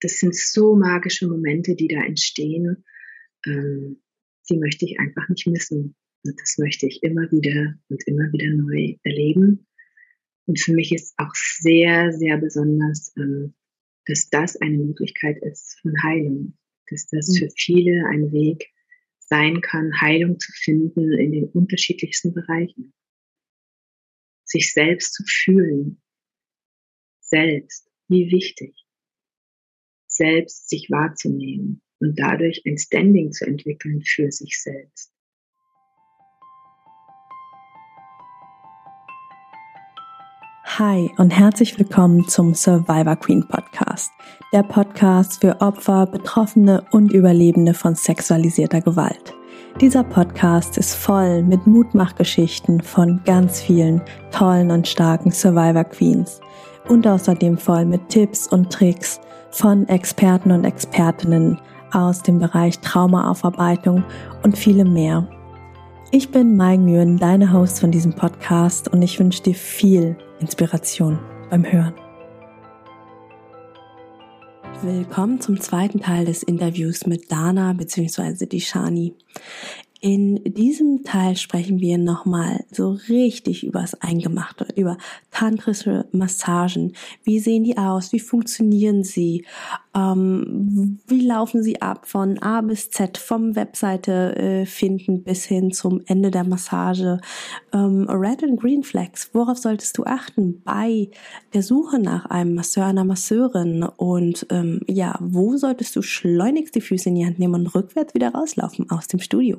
das sind so magische Momente, die da entstehen. Ähm, die möchte ich einfach nicht missen. Und das möchte ich immer wieder und immer wieder neu erleben. Und für mich ist auch sehr, sehr besonders, ähm, dass das eine Möglichkeit ist von Heilung. Dass das mhm. für viele ein Weg sein kann, Heilung zu finden in den unterschiedlichsten Bereichen. Sich selbst zu fühlen. Selbst. Wie wichtig. Selbst sich wahrzunehmen und dadurch ein Standing zu entwickeln für sich selbst. Hi und herzlich willkommen zum Survivor Queen Podcast, der Podcast für Opfer, Betroffene und Überlebende von sexualisierter Gewalt. Dieser Podcast ist voll mit Mutmachgeschichten von ganz vielen tollen und starken Survivor Queens und außerdem voll mit Tipps und Tricks von Experten und Expertinnen aus dem Bereich Traumaaufarbeitung und vielem mehr. Ich bin Mai Nguyen, deine Host von diesem Podcast und ich wünsche dir viel Inspiration beim Hören. Willkommen zum zweiten Teil des Interviews mit Dana bzw. Dishani. In diesem Teil sprechen wir nochmal so richtig übers Eingemachte, über tantrische Massagen. Wie sehen die aus? Wie funktionieren sie? Ähm, wie laufen sie ab von A bis Z, vom Webseite äh, finden bis hin zum Ende der Massage? Ähm, Red and Green Flags. Worauf solltest du achten bei der Suche nach einem Masseur, einer Masseurin? Und ähm, ja, wo solltest du schleunigst die Füße in die Hand nehmen und rückwärts wieder rauslaufen aus dem Studio?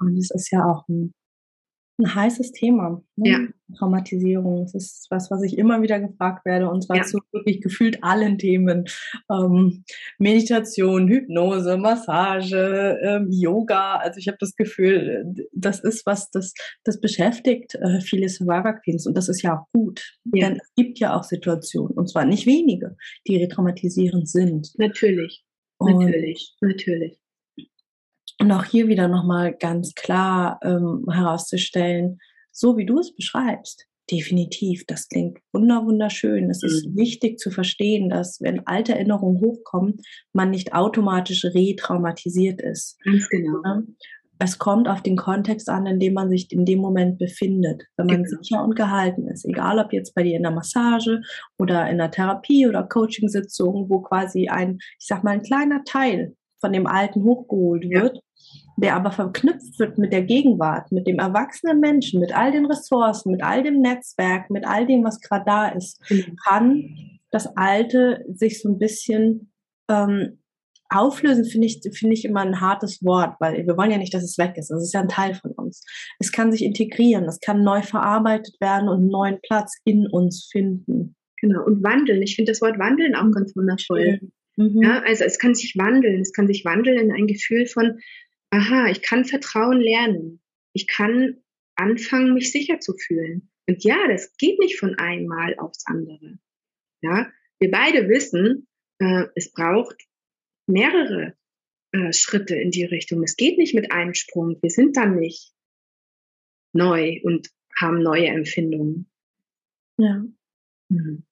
Und es ist ja auch ein, ein heißes Thema. Ne? Ja. Traumatisierung. Das ist was, was ich immer wieder gefragt werde, und zwar ja. zu wirklich gefühlt allen Themen. Ähm, Meditation, Hypnose, Massage, ähm, Yoga. Also ich habe das Gefühl, das ist was, das, das beschäftigt äh, viele Survivor Queens und das ist ja auch gut. Ja. Denn es gibt ja auch Situationen, und zwar nicht wenige, die retraumatisierend sind. Natürlich. Und natürlich, natürlich. Und auch hier wieder nochmal ganz klar ähm, herauszustellen, so wie du es beschreibst, definitiv, das klingt wunder wunderschön. Es mhm. ist wichtig zu verstehen, dass wenn alte Erinnerungen hochkommen, man nicht automatisch retraumatisiert ist. Ganz genau. Es kommt auf den Kontext an, in dem man sich in dem Moment befindet. Wenn man genau. sicher und gehalten ist, egal ob jetzt bei dir in der Massage oder in der Therapie oder Coaching-Sitzung, wo quasi ein, ich sag mal, ein kleiner Teil von dem Alten hochgeholt wird, der aber verknüpft wird mit der Gegenwart, mit dem erwachsenen Menschen, mit all den Ressourcen, mit all dem Netzwerk, mit all dem, was gerade da ist, mhm. kann das Alte sich so ein bisschen ähm, auflösen, finde ich, finde ich immer ein hartes Wort, weil wir wollen ja nicht, dass es weg ist. Das ist ja ein Teil von uns. Es kann sich integrieren, es kann neu verarbeitet werden und einen neuen Platz in uns finden. Genau, und wandeln. Ich finde das Wort wandeln auch ganz wundervoll. Mhm. Ja, also es kann sich wandeln. Es kann sich wandeln in ein Gefühl von, aha, ich kann Vertrauen lernen. Ich kann anfangen, mich sicher zu fühlen. Und ja, das geht nicht von einmal aufs andere. Ja, wir beide wissen, äh, es braucht mehrere äh, Schritte in die Richtung. Es geht nicht mit einem Sprung. Wir sind dann nicht neu und haben neue Empfindungen. Ja. Mhm.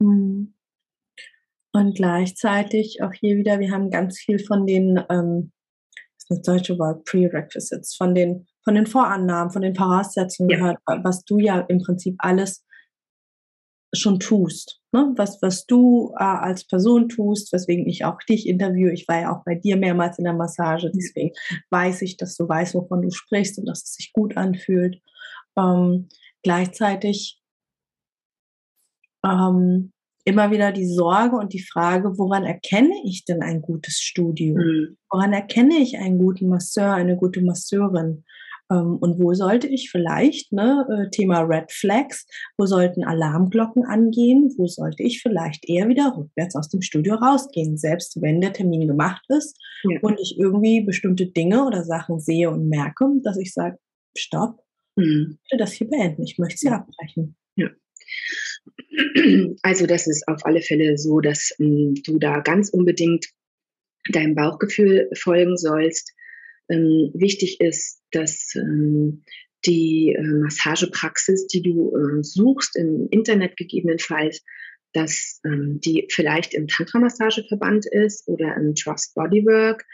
Mhm. Und gleichzeitig auch hier wieder, wir haben ganz viel von den ähm, das deutsche Wort Prerequisites, von den, von den Vorannahmen, von den Voraussetzungen ja. gehört, was du ja im Prinzip alles schon tust. Ne? Was, was du äh, als Person tust, weswegen ich auch dich interviewe. Ich war ja auch bei dir mehrmals in der Massage, deswegen weiß ich, dass du weißt, wovon du sprichst und dass es sich gut anfühlt. Ähm, gleichzeitig ähm, immer wieder die Sorge und die Frage, woran erkenne ich denn ein gutes Studio? Mhm. Woran erkenne ich einen guten Masseur, eine gute Masseurin? Ähm, und wo sollte ich vielleicht, ne, äh, Thema Red Flags, wo sollten Alarmglocken angehen? Wo sollte ich vielleicht eher wieder rückwärts aus dem Studio rausgehen, selbst wenn der Termin gemacht ist ja. und ich irgendwie bestimmte Dinge oder Sachen sehe und merke, dass ich sage, stopp, mhm. ich möchte das hier beenden, ich möchte sie abbrechen. Also das ist auf alle Fälle so, dass ähm, du da ganz unbedingt deinem Bauchgefühl folgen sollst. Ähm, wichtig ist, dass ähm, die äh, Massagepraxis, die du äh, suchst, im Internet gegebenenfalls, dass ähm, die vielleicht im Tantra-Massageverband ist oder im Trust Bodywork.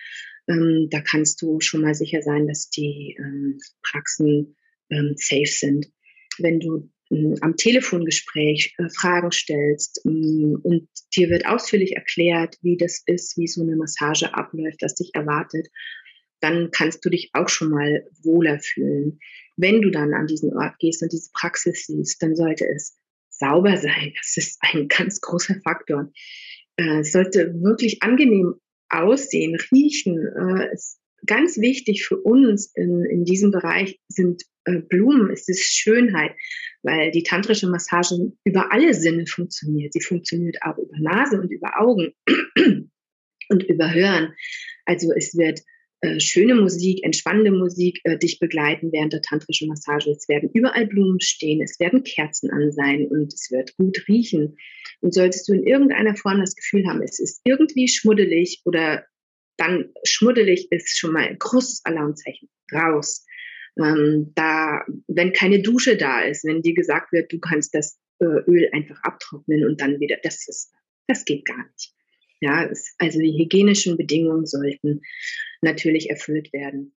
Ähm, da kannst du schon mal sicher sein, dass die ähm, Praxen ähm, safe sind. Wenn du am Telefongespräch äh, Fragen stellst ähm, und dir wird ausführlich erklärt, wie das ist, wie so eine Massage abläuft, was dich erwartet, dann kannst du dich auch schon mal wohler fühlen. Wenn du dann an diesen Ort gehst und diese Praxis siehst, dann sollte es sauber sein. Das ist ein ganz großer Faktor. Äh, es sollte wirklich angenehm aussehen, riechen. Äh, ist ganz wichtig für uns in, in diesem Bereich sind äh, Blumen, es ist Schönheit, weil die tantrische Massage über alle Sinne funktioniert. Sie funktioniert auch über Nase und über Augen und über Hören. Also es wird äh, schöne Musik, entspannende Musik äh, dich begleiten während der tantrischen Massage. Es werden überall Blumen stehen, es werden Kerzen an sein und es wird gut riechen. Und solltest du in irgendeiner Form das Gefühl haben, es ist irgendwie schmuddelig oder dann schmuddelig ist schon mal ein großes Alarmzeichen. Raus. Ähm, da, wenn keine Dusche da ist, wenn dir gesagt wird, du kannst das äh, Öl einfach abtrocknen und dann wieder, das ist, das geht gar nicht. Ja, es, also die hygienischen Bedingungen sollten natürlich erfüllt werden.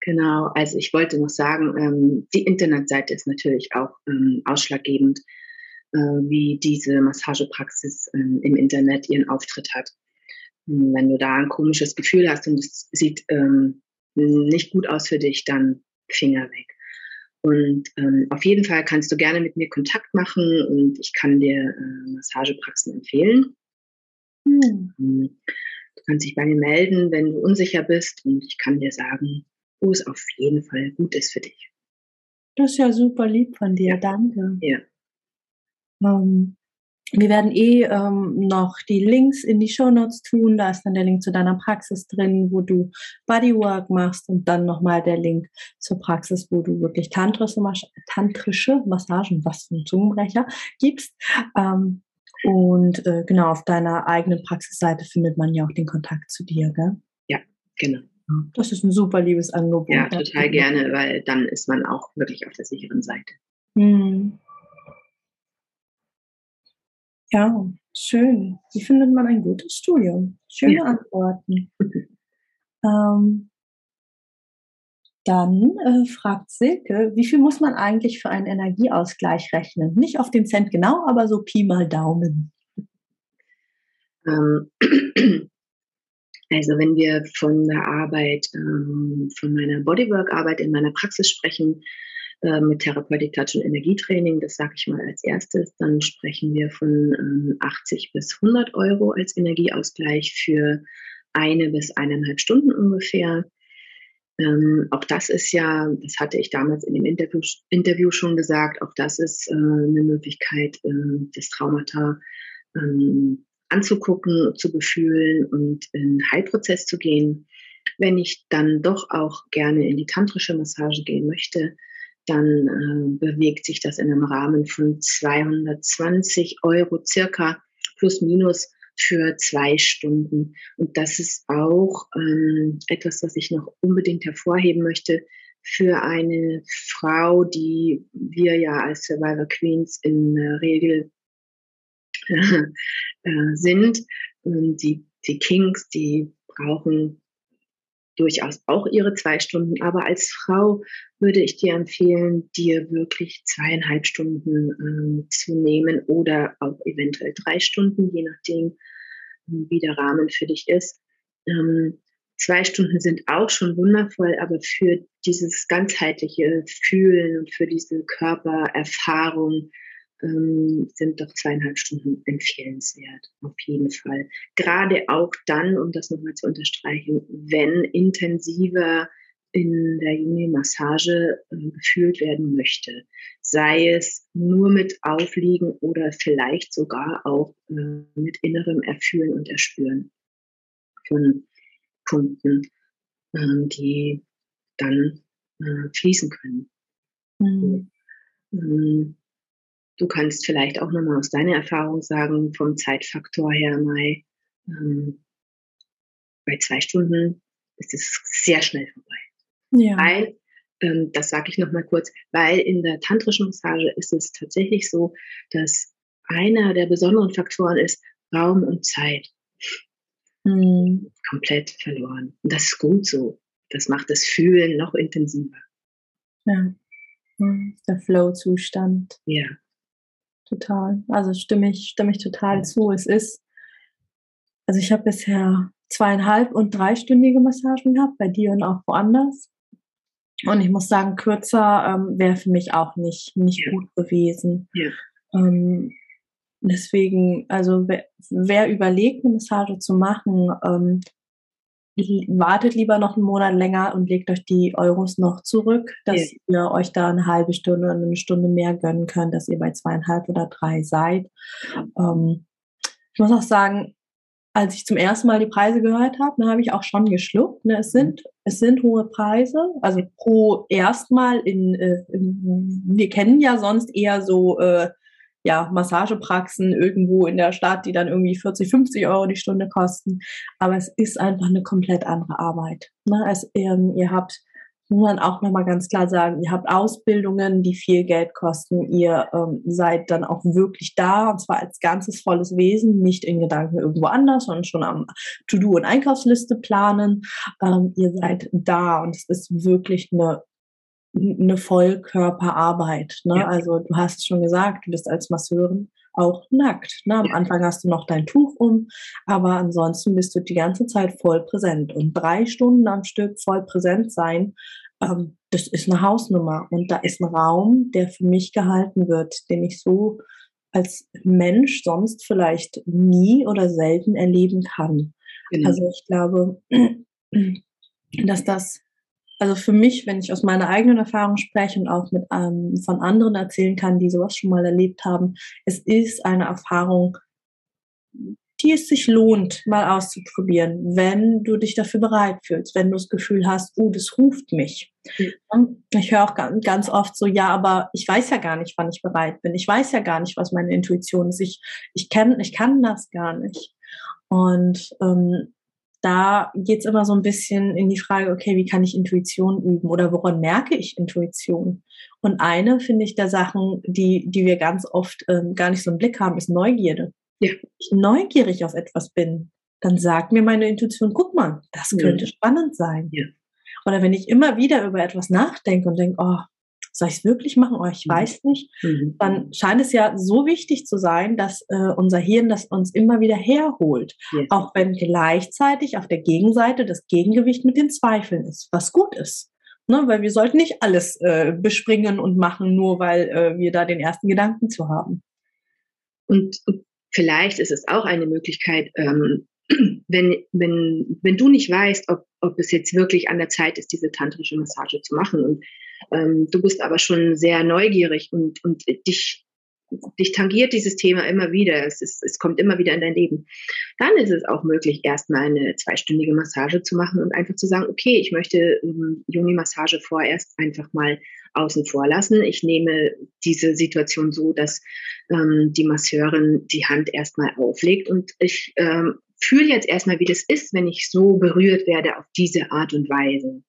Genau, also ich wollte noch sagen, ähm, die Internetseite ist natürlich auch ähm, ausschlaggebend, äh, wie diese Massagepraxis ähm, im Internet ihren Auftritt hat. Wenn du da ein komisches Gefühl hast und es sieht ähm, nicht gut aus für dich, dann Finger weg. Und ähm, auf jeden Fall kannst du gerne mit mir Kontakt machen und ich kann dir äh, Massagepraxen empfehlen. Hm. Du kannst dich bei mir melden, wenn du unsicher bist und ich kann dir sagen, wo es auf jeden Fall gut ist für dich. Das ist ja super lieb von dir, danke. Ja. Ähm, wir werden eh ähm, noch die Links in die Show Notes tun. Da ist dann der Link zu deiner Praxis drin, wo du Bodywork machst und dann nochmal der Link zur Praxis, wo du wirklich tantrische, tantrische Massagen, was für ein Zungenbrecher, gibst. Ähm, und äh, genau, auf deiner eigenen Praxisseite findet man ja auch den Kontakt zu dir, gell? Ja, genau. Das ist ein super liebes Angebot. Ja, total gerne, weil dann ist man auch wirklich auf der sicheren Seite. Hm. Ja, schön. Wie findet man ein gutes Studium? Schöne ja. Antworten. ähm, dann äh, fragt Silke, wie viel muss man eigentlich für einen Energieausgleich rechnen? Nicht auf den Cent genau, aber so Pi mal Daumen. Ähm, also wenn wir von der Arbeit, ähm, von meiner Bodywork-Arbeit in meiner Praxis sprechen, äh, mit Therapeutik, Touch und Energietraining, das sage ich mal als erstes, dann sprechen wir von ähm, 80 bis 100 Euro als Energieausgleich für eine bis eineinhalb Stunden ungefähr. Ähm, auch das ist ja, das hatte ich damals in dem Interview, Interview schon gesagt, auch das ist äh, eine Möglichkeit, äh, das Traumata ähm, anzugucken, zu befühlen und in Heilprozess zu gehen. Wenn ich dann doch auch gerne in die tantrische Massage gehen möchte, dann äh, bewegt sich das in einem Rahmen von 220 Euro circa plus minus für zwei Stunden. Und das ist auch ähm, etwas, was ich noch unbedingt hervorheben möchte für eine Frau, die wir ja als Survivor Queens in der Regel äh, sind. Die, die Kings, die brauchen durchaus auch ihre zwei Stunden. Aber als Frau würde ich dir empfehlen, dir wirklich zweieinhalb Stunden ähm, zu nehmen oder auch eventuell drei Stunden, je nachdem, ähm, wie der Rahmen für dich ist. Ähm, zwei Stunden sind auch schon wundervoll, aber für dieses ganzheitliche Fühlen und für diese Körpererfahrung ähm, sind doch zweieinhalb Stunden empfehlenswert, auf jeden Fall. Gerade auch dann, um das nochmal zu unterstreichen, wenn intensiver in der Juni-Massage äh, gefühlt werden möchte. Sei es nur mit Aufliegen oder vielleicht sogar auch äh, mit innerem Erfühlen und Erspüren von Punkten, äh, die dann äh, fließen können. Mhm. Ähm, Du kannst vielleicht auch nochmal aus deiner Erfahrung sagen, vom Zeitfaktor her, Mai, ähm, bei zwei Stunden ist es sehr schnell vorbei. Ja. Weil, ähm, das sage ich nochmal kurz, weil in der tantrischen Massage ist es tatsächlich so, dass einer der besonderen Faktoren ist Raum und Zeit. Mhm. Komplett verloren. Und das ist gut so. Das macht das Fühlen noch intensiver. Ja. Der Flow-Zustand. Ja. Total. Also stimme ich, stimme ich total zu. Es ist, also ich habe bisher zweieinhalb und dreistündige Massagen gehabt, bei dir und auch woanders. Und ich muss sagen, kürzer ähm, wäre für mich auch nicht, nicht ja. gut gewesen. Ja. Ähm, deswegen, also wer, wer, überlegt, eine Massage zu machen, ähm, wartet lieber noch einen Monat länger und legt euch die Euros noch zurück, dass ja. ihr euch da eine halbe Stunde oder eine Stunde mehr gönnen könnt, dass ihr bei zweieinhalb oder drei seid. Ähm, ich muss auch sagen, als ich zum ersten Mal die Preise gehört habe, dann habe ich auch schon geschluckt. Ne? Es sind es sind hohe Preise, also pro erstmal in, äh, in wir kennen ja sonst eher so äh, ja Massagepraxen irgendwo in der Stadt, die dann irgendwie 40, 50 Euro die Stunde kosten. Aber es ist einfach eine komplett andere Arbeit. Ne? Es, ähm, ihr habt muss man auch nochmal ganz klar sagen, ihr habt Ausbildungen, die viel Geld kosten. Ihr ähm, seid dann auch wirklich da, und zwar als ganzes volles Wesen, nicht in Gedanken irgendwo anders, sondern schon am To-Do- und Einkaufsliste planen. Ähm, ihr seid da und es ist wirklich eine eine Vollkörperarbeit. Ne? Ja. Also du hast schon gesagt, du bist als Masseurin auch nackt. Ne? Am. Anfang hast du noch dein Tuch um, aber ansonsten bist du die ganze Zeit voll präsent. Und drei Stunden am Stück voll präsent sein, ähm, das ist eine Hausnummer und da ist ein Raum, der für mich gehalten wird, den ich so als Mensch sonst vielleicht nie oder selten erleben kann. Genau. Also ich glaube, dass das, also für mich, wenn ich aus meiner eigenen Erfahrung spreche und auch mit ähm, von anderen erzählen kann, die sowas schon mal erlebt haben, es ist eine Erfahrung, die es sich lohnt, mal auszuprobieren, wenn du dich dafür bereit fühlst, wenn du das Gefühl hast, oh, das ruft mich. Mhm. Ich höre auch ganz oft so, ja, aber ich weiß ja gar nicht, wann ich bereit bin. Ich weiß ja gar nicht, was meine Intuition ist. Ich, ich, kenn, ich kann das gar nicht. Und ähm, da geht's immer so ein bisschen in die Frage, okay, wie kann ich Intuition üben oder woran merke ich Intuition? Und eine, finde ich, der Sachen, die, die wir ganz oft ähm, gar nicht so im Blick haben, ist Neugierde ja. ich neugierig auf etwas bin, dann sagt mir meine Intuition, guck mal, das könnte ja. spannend sein. Ja. Oder wenn ich immer wieder über etwas nachdenke und denke, oh, soll ich es wirklich machen? Oh, ich mhm. weiß nicht. Mhm. Dann scheint es ja so wichtig zu sein, dass äh, unser Hirn das uns immer wieder herholt. Ja. Auch wenn gleichzeitig auf der Gegenseite das Gegengewicht mit den Zweifeln ist, was gut ist. Ne? Weil wir sollten nicht alles äh, bespringen und machen, nur weil äh, wir da den ersten Gedanken zu haben. Und, und vielleicht ist es auch eine Möglichkeit, ähm, wenn, wenn, wenn du nicht weißt, ob, ob es jetzt wirklich an der Zeit ist, diese tantrische Massage zu machen und ähm, du bist aber schon sehr neugierig und, und dich dich tangiert dieses Thema immer wieder, es, ist, es kommt immer wieder in dein Leben, dann ist es auch möglich, erstmal eine zweistündige Massage zu machen und einfach zu sagen, okay, ich möchte ähm, Juni-Massage vorerst einfach mal außen vor lassen. Ich nehme diese Situation so, dass ähm, die Masseurin die Hand erstmal auflegt und ich ähm, fühle jetzt erstmal, wie das ist, wenn ich so berührt werde auf diese Art und Weise.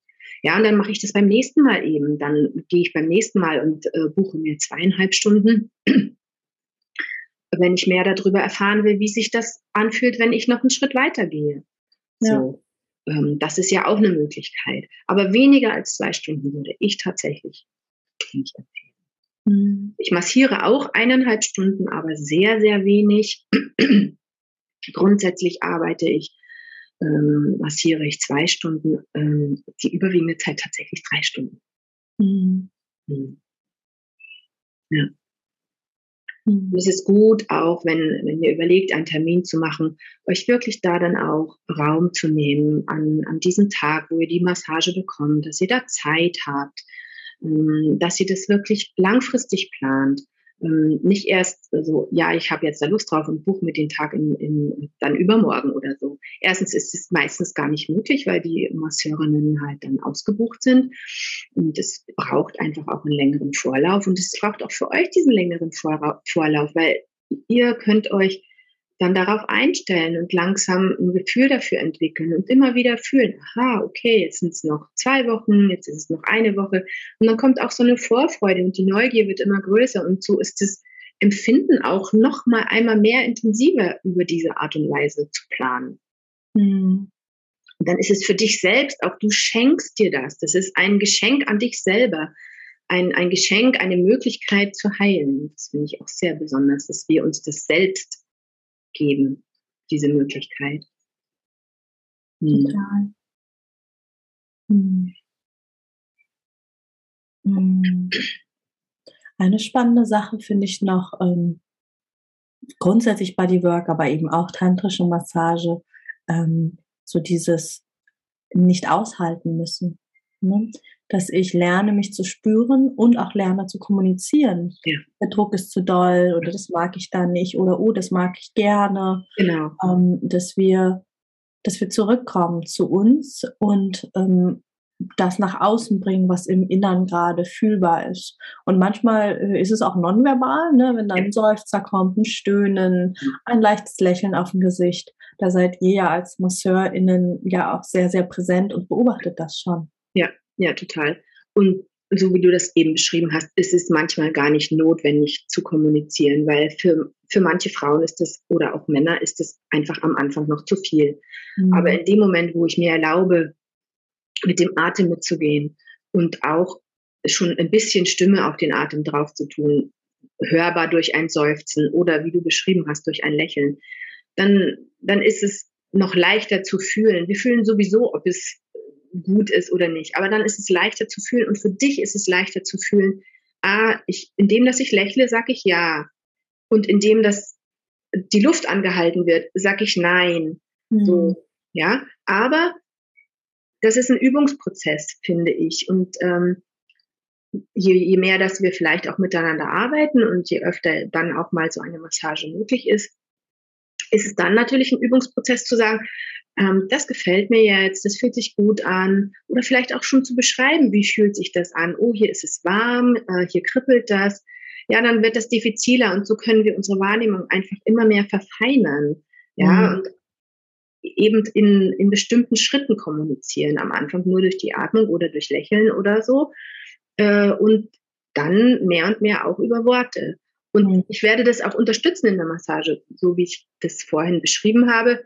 Ja, und dann mache ich das beim nächsten Mal eben. Dann gehe ich beim nächsten Mal und äh, buche mir zweieinhalb Stunden, wenn ich mehr darüber erfahren will, wie sich das anfühlt, wenn ich noch einen Schritt weiter gehe. Ja. So, ähm, das ist ja auch eine Möglichkeit. Aber weniger als zwei Stunden würde ich tatsächlich nicht empfehlen. Mhm. Ich massiere auch eineinhalb Stunden, aber sehr, sehr wenig. Grundsätzlich arbeite ich ähm, massiere ich zwei Stunden, ähm, die überwiegende Zeit tatsächlich drei Stunden. Mhm. Mhm. Ja. Mhm. Es ist gut, auch wenn, wenn ihr überlegt, einen Termin zu machen, euch wirklich da dann auch Raum zu nehmen an, an diesem Tag, wo ihr die Massage bekommt, dass ihr da Zeit habt, ähm, dass ihr das wirklich langfristig plant ähm, nicht erst so, ja, ich habe jetzt da Lust drauf und buche mir den Tag in, in, dann übermorgen oder so. Erstens ist es meistens gar nicht möglich, weil die Masseurinnen halt dann ausgebucht sind. Und es braucht einfach auch einen längeren Vorlauf. Und es braucht auch für euch diesen längeren Vorlauf, weil ihr könnt euch dann darauf einstellen und langsam ein Gefühl dafür entwickeln und immer wieder fühlen, aha, okay, jetzt sind es noch zwei Wochen, jetzt ist es noch eine Woche. Und dann kommt auch so eine Vorfreude und die Neugier wird immer größer und so ist es Empfinden auch noch mal einmal mehr intensiver über diese Art und Weise zu planen. Mhm. Und dann ist es für dich selbst auch, du schenkst dir das. Das ist ein Geschenk an dich selber. Ein, ein Geschenk, eine Möglichkeit zu heilen. Das finde ich auch sehr besonders, dass wir uns das selbst geben, diese Möglichkeit. Hm. Total. Hm. Hm. Eine spannende Sache finde ich noch ähm, grundsätzlich Bodywork, aber eben auch tantrische Massage, ähm, so dieses nicht aushalten müssen. Ne? Dass ich lerne, mich zu spüren und auch lerne zu kommunizieren. Ja. Der Druck ist zu doll oder das mag ich da nicht oder oh, das mag ich gerne. Genau. Ähm, dass wir, dass wir zurückkommen zu uns und ähm, das nach außen bringen, was im Innern gerade fühlbar ist. Und manchmal äh, ist es auch nonverbal, ne? wenn dann ein Seufzer kommt, ein Stöhnen, ein leichtes Lächeln auf dem Gesicht. Da seid ihr ja als MasseurInnen ja auch sehr, sehr präsent und beobachtet das schon. Ja, ja, total. Und so wie du das eben beschrieben hast, ist es manchmal gar nicht notwendig zu kommunizieren, weil für, für manche Frauen ist das oder auch Männer ist das einfach am Anfang noch zu viel. Mhm. Aber in dem Moment, wo ich mir erlaube, mit dem Atem mitzugehen und auch schon ein bisschen Stimme auf den Atem drauf zu tun, hörbar durch ein Seufzen oder wie du beschrieben hast, durch ein Lächeln, dann, dann ist es noch leichter zu fühlen. Wir fühlen sowieso, ob es gut ist oder nicht, aber dann ist es leichter zu fühlen und für dich ist es leichter zu fühlen, ah, ich, indem, dass ich lächle, sage ich ja. Und indem, dass die Luft angehalten wird, sage ich nein. Mhm. So, ja. Aber das ist ein Übungsprozess, finde ich. Und ähm, je, je mehr, dass wir vielleicht auch miteinander arbeiten und je öfter dann auch mal so eine Massage möglich ist, ist es dann natürlich ein Übungsprozess zu sagen, ähm, das gefällt mir jetzt, das fühlt sich gut an. Oder vielleicht auch schon zu beschreiben, wie fühlt sich das an. Oh, hier ist es warm, äh, hier kribbelt das. Ja, dann wird das diffiziler und so können wir unsere Wahrnehmung einfach immer mehr verfeinern. Ja, mhm. und eben in, in bestimmten Schritten kommunizieren. Am Anfang nur durch die Atmung oder durch Lächeln oder so. Äh, und dann mehr und mehr auch über Worte. Und mhm. ich werde das auch unterstützen in der Massage, so wie ich das vorhin beschrieben habe.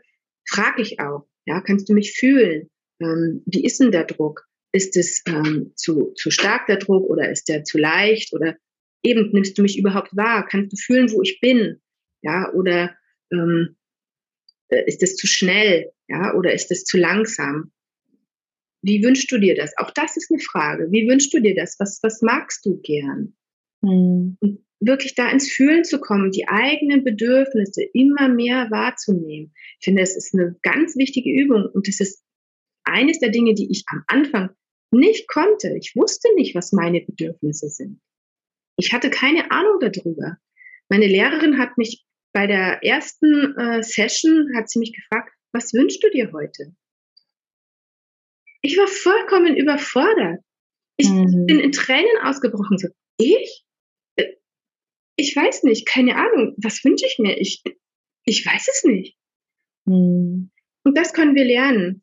Frage ich auch, ja, kannst du mich fühlen? Ähm, wie ist denn der Druck? Ist es ähm, zu, zu stark der Druck oder ist der zu leicht? Oder eben nimmst du mich überhaupt wahr? Kannst du fühlen, wo ich bin? Ja, oder ähm, äh, ist es zu schnell, ja, oder ist es zu langsam? Wie wünschst du dir das? Auch das ist eine Frage. Wie wünschst du dir das? Was, was magst du gern? Mhm. Und wirklich da ins Fühlen zu kommen, die eigenen Bedürfnisse immer mehr wahrzunehmen. Ich finde, es ist eine ganz wichtige Übung und das ist eines der Dinge, die ich am Anfang nicht konnte. Ich wusste nicht, was meine Bedürfnisse sind. Ich hatte keine Ahnung darüber. Meine Lehrerin hat mich bei der ersten äh, Session hat sie mich gefragt, was wünschst du dir heute? Ich war vollkommen überfordert. Ich mhm. bin in Tränen ausgebrochen. So, ich? Ich weiß nicht, keine Ahnung. Was wünsche ich mir? Ich, ich weiß es nicht. Mhm. Und das können wir lernen.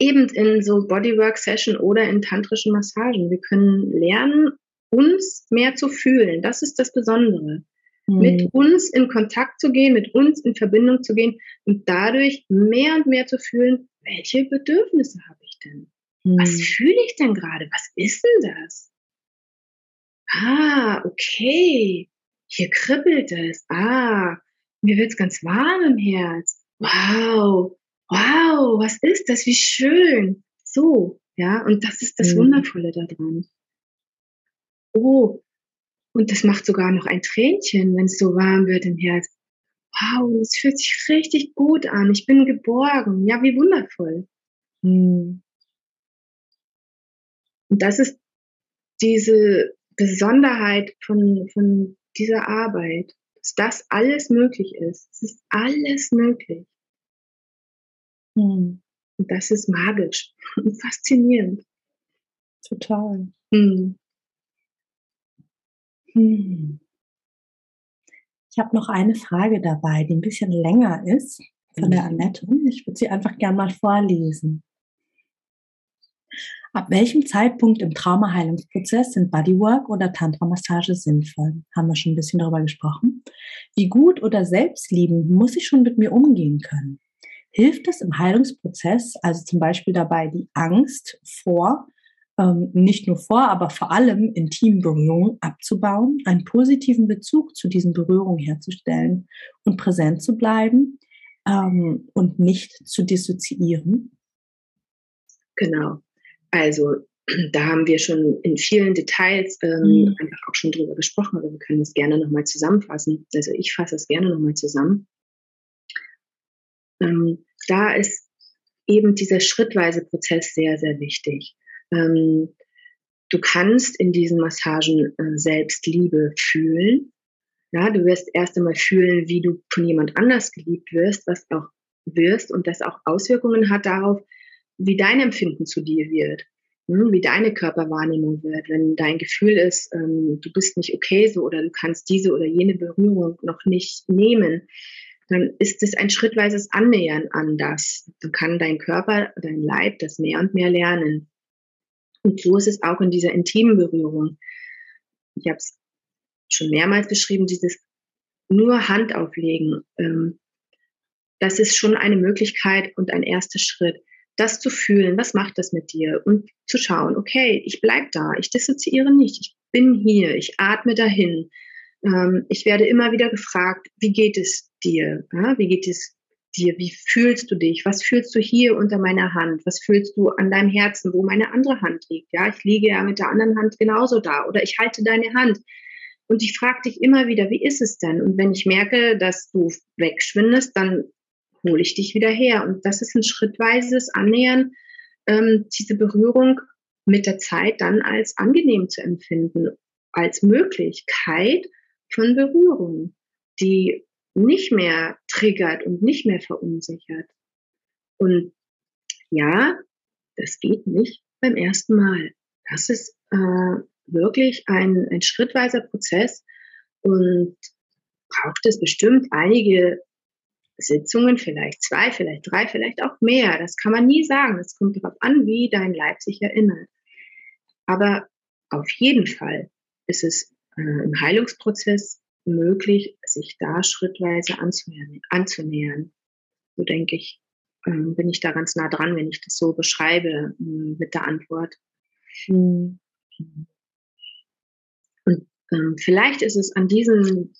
Eben in so Bodywork-Session oder in tantrischen Massagen. Wir können lernen, uns mehr zu fühlen. Das ist das Besondere mit mhm. uns in Kontakt zu gehen, mit uns in Verbindung zu gehen und dadurch mehr und mehr zu fühlen, welche Bedürfnisse habe ich denn? Mhm. Was fühle ich denn gerade? Was ist denn das? Ah, okay. Hier kribbelt es. Ah, mir wird es ganz warm im Herz. Wow. Wow, was ist das? Wie schön. So, ja, und das ist das mhm. Wundervolle daran. Oh, und das macht sogar noch ein Tränchen, wenn es so warm wird im Herz. Wow, es fühlt sich richtig gut an. Ich bin geborgen. Ja, wie wundervoll. Hm. Und das ist diese Besonderheit von, von dieser Arbeit, dass das alles möglich ist. Es ist alles möglich. Hm. Und das ist magisch und faszinierend. Total. Hm. Hm. Ich habe noch eine Frage dabei, die ein bisschen länger ist, von der mhm. Annette. Ich würde sie einfach gerne mal vorlesen. Ab welchem Zeitpunkt im Traumaheilungsprozess sind Bodywork oder Tantra-Massage sinnvoll? Haben wir schon ein bisschen darüber gesprochen. Wie gut oder selbstliebend muss ich schon mit mir umgehen können? Hilft es im Heilungsprozess, also zum Beispiel dabei, die Angst vor, ähm, nicht nur vor, aber vor allem Intimberührungen abzubauen, einen positiven Bezug zu diesen Berührungen herzustellen und präsent zu bleiben ähm, und nicht zu dissoziieren? Genau. Also da haben wir schon in vielen Details ähm, mhm. einfach auch schon drüber gesprochen, aber wir können es gerne nochmal zusammenfassen. Also ich fasse es gerne nochmal zusammen. Ähm, da ist eben dieser schrittweise Prozess sehr, sehr wichtig. Ähm, du kannst in diesen Massagen äh, Selbstliebe fühlen. Ja, du wirst erst einmal fühlen, wie du von jemand anders geliebt wirst, was auch wirst und das auch Auswirkungen hat darauf, wie dein Empfinden zu dir wird, hm, wie deine Körperwahrnehmung wird, wenn dein Gefühl ist, ähm, du bist nicht okay so oder du kannst diese oder jene Berührung noch nicht nehmen, dann ist es ein schrittweises Annähern an das. Dann kann dein Körper, dein Leib das mehr und mehr lernen. Und so ist es auch in dieser intimen Berührung. Ich habe es schon mehrmals beschrieben, dieses nur Hand auflegen. Ähm, das ist schon eine Möglichkeit und ein erster Schritt das zu fühlen, was macht das mit dir und zu schauen, okay, ich bleib da, ich dissoziiere nicht, ich bin hier, ich atme dahin. Ähm, ich werde immer wieder gefragt, wie geht es dir? Ja, wie geht es dir? Wie fühlst du dich? Was fühlst du hier unter meiner Hand? Was fühlst du an deinem Herzen, wo meine andere Hand liegt? Ja, ich liege ja mit der anderen Hand genauso da oder ich halte deine Hand. Und ich frage dich immer wieder, wie ist es denn? Und wenn ich merke, dass du wegschwindest, dann hole ich dich wieder her. Und das ist ein schrittweises Annähern, ähm, diese Berührung mit der Zeit dann als angenehm zu empfinden, als Möglichkeit von Berührung, die nicht mehr triggert und nicht mehr verunsichert. Und ja, das geht nicht beim ersten Mal. Das ist äh, wirklich ein, ein schrittweiser Prozess und braucht es bestimmt einige Sitzungen, vielleicht zwei, vielleicht drei, vielleicht auch mehr. Das kann man nie sagen. Es kommt darauf an, wie dein Leib sich erinnert. Aber auf jeden Fall ist es äh, im Heilungsprozess möglich, sich da schrittweise anzunähern. anzunähern. So denke ich, ähm, bin ich da ganz nah dran, wenn ich das so beschreibe äh, mit der Antwort. Mhm. Und ähm, vielleicht ist es an, diesen,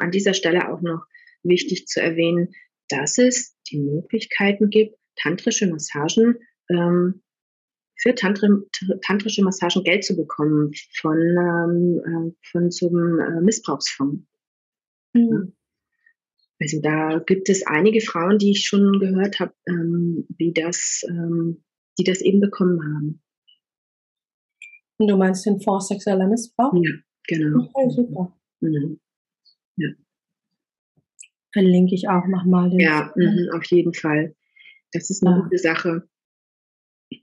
an dieser Stelle auch noch wichtig zu erwähnen, dass es die Möglichkeiten gibt, tantrische Massagen ähm, für Tantri tantrische Massagen Geld zu bekommen von, ähm, äh, von so einem äh, Missbrauchsfonds. Mhm. Also da gibt es einige Frauen, die ich schon gehört habe, ähm, wie das, ähm, die das eben bekommen haben. Du meinst den Fonds sexueller Missbrauch? Ja, genau. Okay, super. Mhm. Ja verlinke ich auch nochmal. Ja, mh, auf jeden Fall. Das ist eine ja. gute Sache.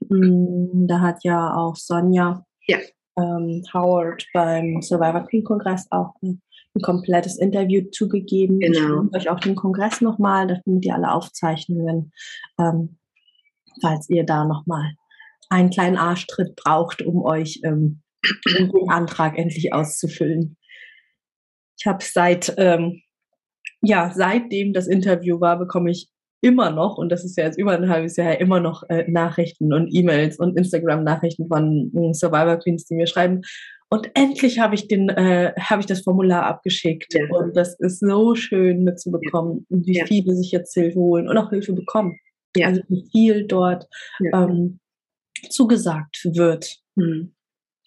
Mm, da hat ja auch Sonja ja. ähm, Howard beim Survivor Queen Kongress auch ein, ein komplettes Interview zugegeben. Genau. Ich euch auch den Kongress nochmal, da findet ihr alle Aufzeichnungen, ähm, falls ihr da nochmal einen kleinen Arschtritt braucht, um euch ähm, den Antrag endlich auszufüllen. Ich habe seit ähm, ja, seitdem das Interview war, bekomme ich immer noch, und das ist ja jetzt über ein halbes Jahr her, immer noch äh, Nachrichten und E-Mails und Instagram-Nachrichten von äh, Survivor Queens, die mir schreiben. Und endlich habe ich den, äh, habe ich das Formular abgeschickt. Ja. Und das ist so schön mitzubekommen, ja. wie ja. viele sich jetzt Hilfe holen und auch Hilfe bekommen. Also wie viel dort ähm, zugesagt wird. Hm.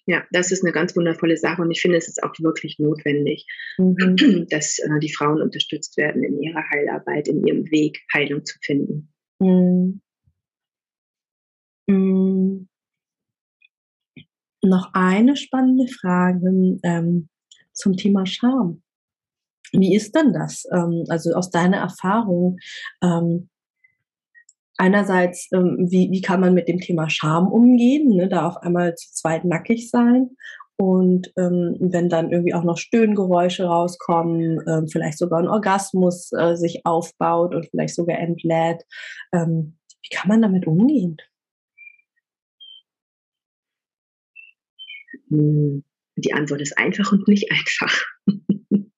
Ja, das ist eine ganz wundervolle Sache und ich finde, es ist auch wirklich notwendig, mhm. dass äh, die Frauen unterstützt werden in ihrer Heilarbeit, in ihrem Weg, Heilung zu finden. Mhm. Mhm. Noch eine spannende Frage ähm, zum Thema Scham. Wie ist denn das? Ähm, also aus deiner Erfahrung, ähm, einerseits, ähm, wie, wie kann man mit dem Thema Scham umgehen, ne, da auf einmal zu zweit nackig sein und ähm, wenn dann irgendwie auch noch Stöhngeräusche rauskommen, ähm, vielleicht sogar ein Orgasmus äh, sich aufbaut und vielleicht sogar entlädt, ähm, wie kann man damit umgehen? Hm, die Antwort ist einfach und nicht einfach.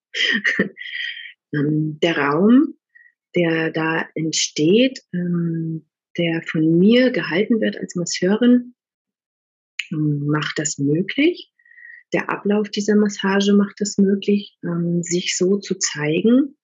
Ähm, der Raum, der da entsteht, ähm, der von mir gehalten wird als Masseurin, ähm, macht das möglich. Der Ablauf dieser Massage macht es möglich, sich so zu zeigen.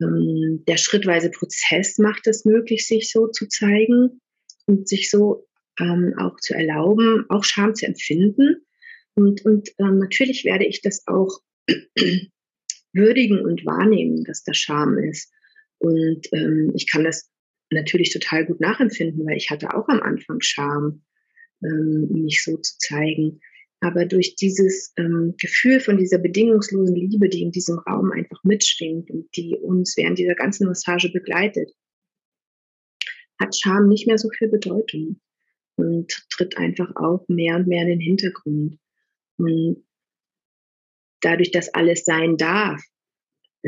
Der schrittweise Prozess macht es möglich, sich so zu zeigen und sich so auch zu erlauben, auch Scham zu empfinden. Und, und natürlich werde ich das auch würdigen und wahrnehmen, dass da Scham ist. Und ähm, ich kann das natürlich total gut nachempfinden, weil ich hatte auch am Anfang Scham, ähm, mich so zu zeigen. Aber durch dieses ähm, Gefühl von dieser bedingungslosen Liebe, die in diesem Raum einfach mitschwingt und die uns während dieser ganzen Massage begleitet, hat Scham nicht mehr so viel Bedeutung und tritt einfach auch mehr und mehr in den Hintergrund. Und dadurch, dass alles sein darf,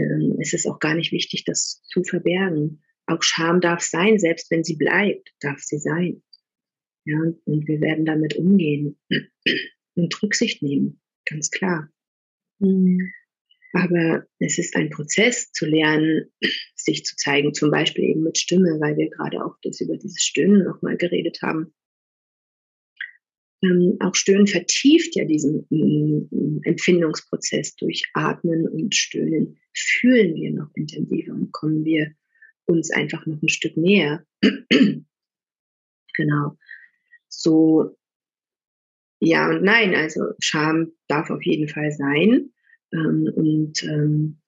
ähm, ist es auch gar nicht wichtig, das zu verbergen. Auch Scham darf sein, selbst wenn sie bleibt, darf sie sein. Ja, und wir werden damit umgehen und Rücksicht nehmen, ganz klar. Mhm. Aber es ist ein Prozess zu lernen, sich zu zeigen, zum Beispiel eben mit Stimme, weil wir gerade auch das über dieses Stöhnen nochmal geredet haben ähm, auch Stöhnen vertieft ja diesen ähm, Empfindungsprozess durch Atmen und Stöhnen. Fühlen wir noch intensiver und kommen wir uns einfach noch ein Stück näher. genau. So, ja und nein, also Scham darf auf jeden Fall sein. Ähm, und ähm,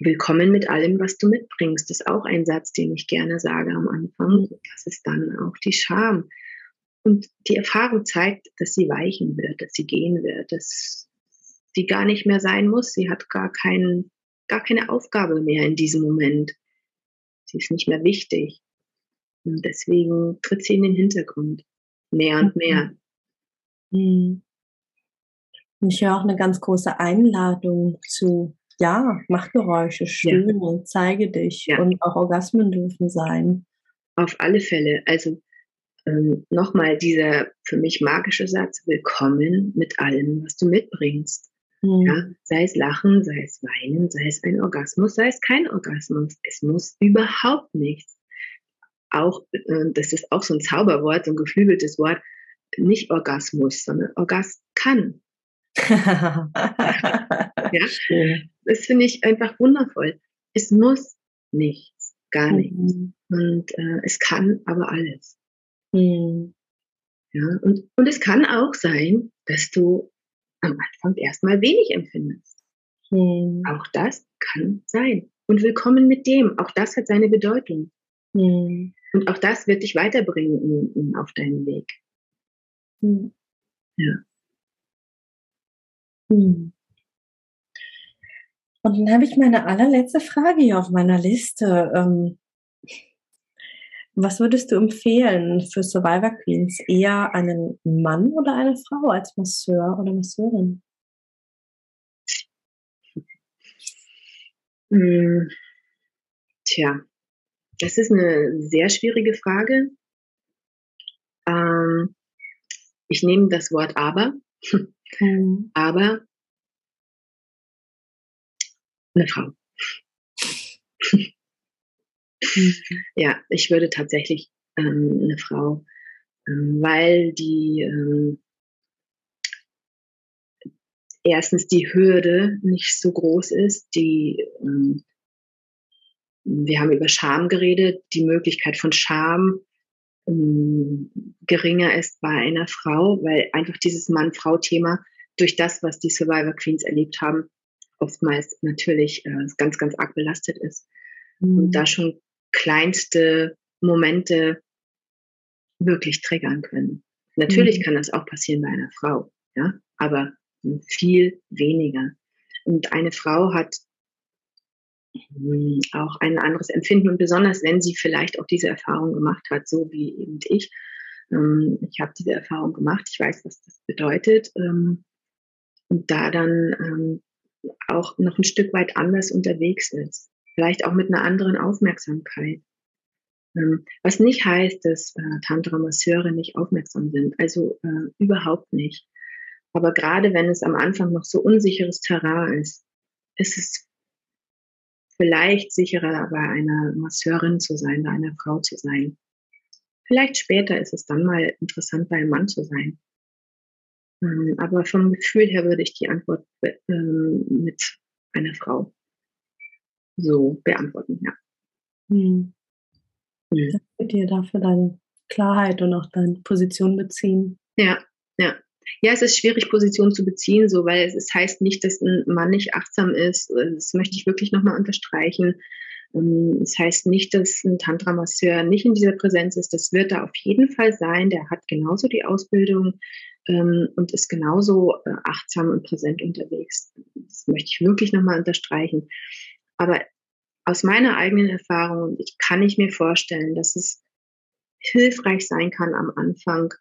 willkommen mit allem, was du mitbringst, das ist auch ein Satz, den ich gerne sage am Anfang. Das ist dann auch die Scham. Und die Erfahrung zeigt, dass sie weichen wird, dass sie gehen wird, dass sie gar nicht mehr sein muss. Sie hat gar, kein, gar keine Aufgabe mehr in diesem Moment. Sie ist nicht mehr wichtig. Und deswegen tritt sie in den Hintergrund. Mehr und mehr. Mhm. Und ich höre auch eine ganz große Einladung zu, ja, mach Geräusche, stöhne, ja. zeige dich. Ja. Und auch Orgasmen dürfen sein. Auf alle Fälle. Also ähm, nochmal dieser für mich magische Satz, willkommen mit allem, was du mitbringst. Mhm. Ja, sei es Lachen, sei es Weinen, sei es ein Orgasmus, sei es kein Orgasmus. Es muss überhaupt nichts. Auch, äh, das ist auch so ein Zauberwort, so ein geflügeltes Wort, nicht Orgasmus, sondern Orgas kann. ja, das finde ich einfach wundervoll. Es muss nichts, gar nichts. Mhm. Und äh, es kann aber alles. Mhm. Ja, und, und es kann auch sein, dass du am Anfang erstmal wenig empfindest. Mhm. Auch das kann sein. Und willkommen mit dem. Auch das hat seine Bedeutung. Mhm. Und auch das wird dich weiterbringen in, in, auf deinen Weg. Mhm. Ja. Mhm. Und dann habe ich meine allerletzte Frage hier auf meiner Liste. Ähm, was würdest du empfehlen für Survivor Queens? Eher einen Mann oder eine Frau als Masseur oder Masseurin? Hm. Tja, das ist eine sehr schwierige Frage. Ähm, ich nehme das Wort aber. Mhm. Aber eine Frau. Mhm. Ja, ich würde tatsächlich ähm, eine Frau, ähm, weil die ähm, erstens die Hürde nicht so groß ist, die ähm, wir haben über Scham geredet, die Möglichkeit von Scham ähm, geringer ist bei einer Frau, weil einfach dieses Mann-Frau-Thema durch das, was die Survivor Queens erlebt haben, oftmals natürlich äh, ganz, ganz arg belastet ist. Mhm. Und da schon kleinste Momente wirklich triggern können. Natürlich mhm. kann das auch passieren bei einer Frau, ja, aber viel weniger. Und eine Frau hat hm, auch ein anderes Empfinden und besonders wenn sie vielleicht auch diese Erfahrung gemacht hat, so wie eben ich. Ähm, ich habe diese Erfahrung gemacht, ich weiß, was das bedeutet ähm, und da dann ähm, auch noch ein Stück weit anders unterwegs ist vielleicht auch mit einer anderen Aufmerksamkeit. Ähm, was nicht heißt, dass äh, Tantra-Masseure nicht aufmerksam sind, also äh, überhaupt nicht. Aber gerade wenn es am Anfang noch so unsicheres Terrain ist, ist es vielleicht sicherer, bei einer Masseurin zu sein, bei einer Frau zu sein. Vielleicht später ist es dann mal interessant, bei einem Mann zu sein. Ähm, aber vom Gefühl her würde ich die Antwort ähm, mit einer Frau so beantworten, ja. Hm. Hm. Danke dir dafür deine Klarheit und auch deine Position beziehen. Ja, ja. Ja, es ist schwierig, Position zu beziehen, so, weil es, es heißt nicht, dass ein Mann nicht achtsam ist. Das möchte ich wirklich nochmal unterstreichen. Ähm, es heißt nicht, dass ein Tantra-Masseur nicht in dieser Präsenz ist. Das wird da auf jeden Fall sein. Der hat genauso die Ausbildung ähm, und ist genauso äh, achtsam und präsent unterwegs. Das möchte ich wirklich nochmal unterstreichen. Aber aus meiner eigenen Erfahrung, ich kann nicht mir vorstellen, dass es hilfreich sein kann am Anfang,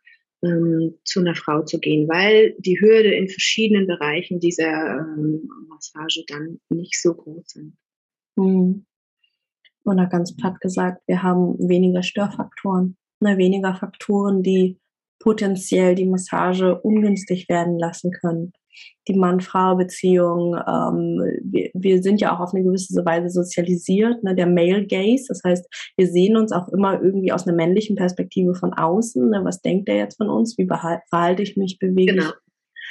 ähm, zu einer Frau zu gehen, weil die Hürde in verschiedenen Bereichen dieser ähm, Massage dann nicht so groß sind. Mhm. Oder ganz platt gesagt, wir haben weniger Störfaktoren, ne, weniger Faktoren, die potenziell die Massage ungünstig werden lassen können. Die Mann-Frau-Beziehung, ähm, wir, wir, sind ja auch auf eine gewisse Weise sozialisiert, ne, der Male Gaze, das heißt, wir sehen uns auch immer irgendwie aus einer männlichen Perspektive von außen, ne, was denkt der jetzt von uns, wie verhalte ich mich, bewege genau. ich.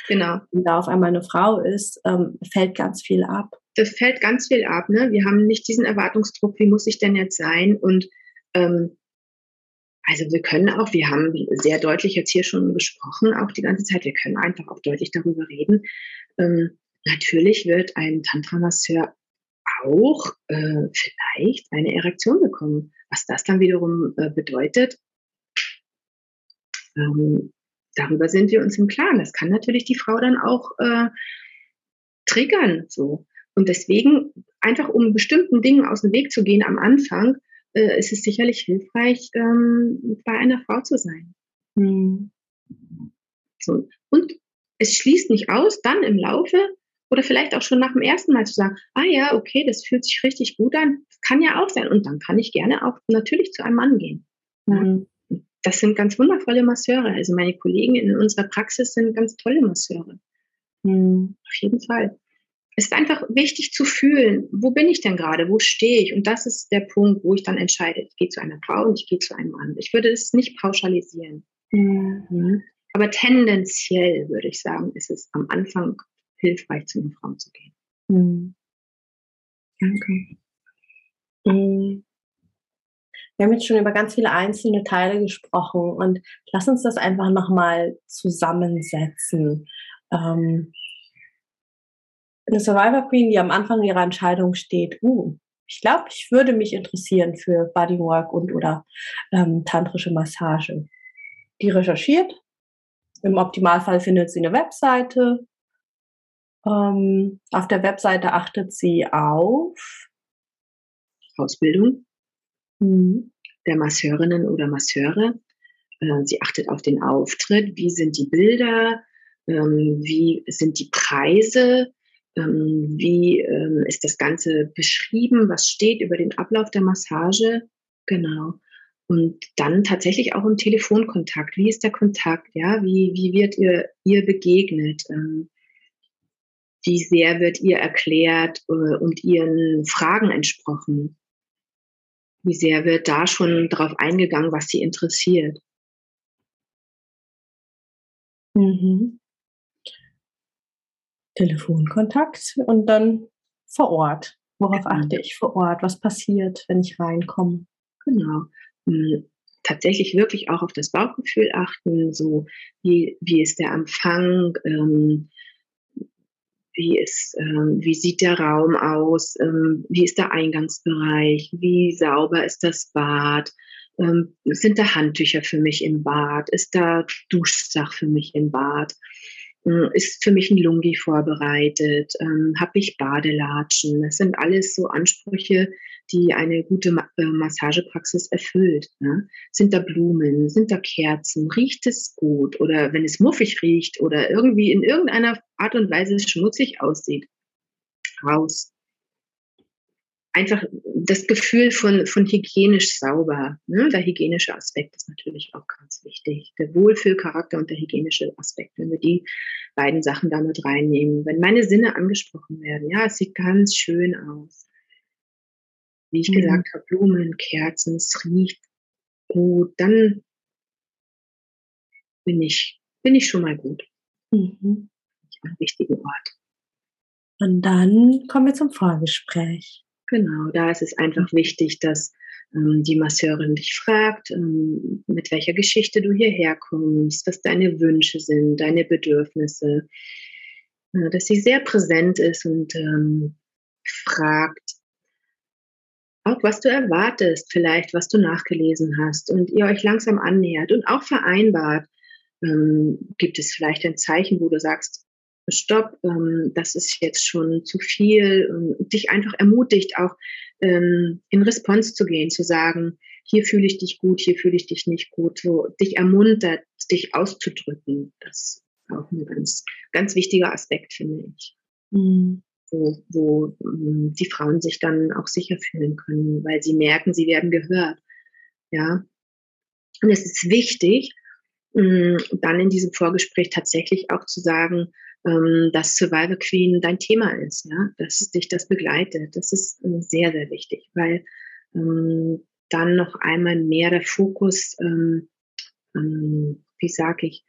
Genau. Wenn da auf einmal eine Frau ist, ähm, fällt ganz viel ab. Das fällt ganz viel ab. Ne? Wir haben nicht diesen Erwartungsdruck, wie muss ich denn jetzt sein? Und ähm, also wir können auch, wir haben sehr deutlich jetzt hier schon gesprochen, auch die ganze Zeit, wir können einfach auch deutlich darüber reden. Ähm, natürlich wird ein Tantra-Masseur auch äh, vielleicht eine Erektion bekommen. Was das dann wiederum äh, bedeutet, ähm, darüber sind wir uns im Klaren. Das kann natürlich die Frau dann auch äh, triggern. So. Und deswegen, einfach um bestimmten Dingen aus dem Weg zu gehen am Anfang, äh, ist es sicherlich hilfreich, ähm, bei einer Frau zu sein. Mhm. So. Und es schließt nicht aus, dann im Laufe oder vielleicht auch schon nach dem ersten Mal zu sagen, ah ja, okay, das fühlt sich richtig gut an, kann ja auch sein. Und dann kann ich gerne auch natürlich zu einem Mann gehen. Mhm. Das sind ganz wundervolle Masseure. Also meine Kollegen in unserer Praxis sind ganz tolle Masseure. Mhm. Auf jeden Fall. Es ist einfach wichtig zu fühlen, wo bin ich denn gerade, wo stehe ich? Und das ist der Punkt, wo ich dann entscheide, ich gehe zu einer Frau und ich gehe zu einem Mann. Ich würde es nicht pauschalisieren. Mhm. Aber tendenziell würde ich sagen, ist es am Anfang hilfreich, zu einer Frau zu gehen. Mhm. Danke. Mhm. Wir haben jetzt schon über ganz viele einzelne Teile gesprochen und lass uns das einfach nochmal zusammensetzen. Ähm, eine Survivor Queen, die am Anfang ihrer Entscheidung steht, uh, ich glaube, ich würde mich interessieren für Bodywork und oder ähm, tantrische Massage. Die recherchiert. Im Optimalfall findet sie eine Webseite. Ähm, auf der Webseite achtet sie auf Ausbildung mhm. der Masseurinnen oder Masseure. Äh, sie achtet auf den Auftritt. Wie sind die Bilder? Ähm, wie sind die Preise? Ähm, wie ähm, ist das Ganze beschrieben, was steht über den Ablauf der Massage, genau. Und dann tatsächlich auch im Telefonkontakt. Wie ist der Kontakt? Ja, wie, wie wird ihr, ihr begegnet? Ähm, wie sehr wird ihr erklärt äh, und ihren Fragen entsprochen? Wie sehr wird da schon darauf eingegangen, was sie interessiert? Mhm. Telefonkontakt und dann vor Ort. Worauf genau. achte ich vor Ort? Was passiert, wenn ich reinkomme? Genau. Hm, tatsächlich wirklich auch auf das Bauchgefühl achten, so wie, wie ist der Empfang, ähm, wie, ist, ähm, wie sieht der Raum aus, ähm, wie ist der Eingangsbereich, wie sauber ist das Bad, ähm, sind da Handtücher für mich im Bad, ist da Duschsach für mich im Bad. Hm, ist für mich ein Lungi vorbereitet? Ähm, Habe ich Badelatschen? Das sind alles so Ansprüche, die eine gute Ma äh, Massagepraxis erfüllt. Ne? Sind da Blumen? Sind da Kerzen? Riecht es gut? Oder wenn es muffig riecht oder irgendwie in irgendeiner Art und Weise schmutzig aussieht, raus. Einfach das Gefühl von, von hygienisch sauber. Ne? Der hygienische Aspekt ist natürlich auch ganz wichtig. Der Wohlfühlcharakter und der hygienische Aspekt, wenn wir die beiden Sachen damit reinnehmen. Wenn meine Sinne angesprochen werden, ja, es sieht ganz schön aus. Wie ich mhm. gesagt habe, Blumen, Kerzen, es riecht gut, dann bin ich, bin ich schon mal gut. Mhm. Am richtigen Ort. Und dann kommen wir zum Vorgespräch. Genau, da ist es einfach wichtig, dass ähm, die Masseurin dich fragt, ähm, mit welcher Geschichte du hierher kommst, was deine Wünsche sind, deine Bedürfnisse, äh, dass sie sehr präsent ist und ähm, fragt, auch was du erwartest, vielleicht was du nachgelesen hast und ihr euch langsam annähert und auch vereinbart, ähm, gibt es vielleicht ein Zeichen, wo du sagst, stopp, ähm, das ist jetzt schon zu viel und dich einfach ermutigt, auch ähm, in Response zu gehen, zu sagen, hier fühle ich dich gut, hier fühle ich dich nicht gut, so dich ermuntert, dich auszudrücken. Das ist auch ein ganz, ganz wichtiger Aspekt, finde ich. Mhm. Wo, wo ähm, die Frauen sich dann auch sicher fühlen können, weil sie merken, sie werden gehört. Ja. Und es ist wichtig, ähm, dann in diesem Vorgespräch tatsächlich auch zu sagen, ähm, dass Survivor Queen dein Thema ist, ja, dass dich das begleitet. Das ist äh, sehr, sehr wichtig, weil ähm, dann noch einmal mehr der Fokus, ähm, ähm, wie sage ich,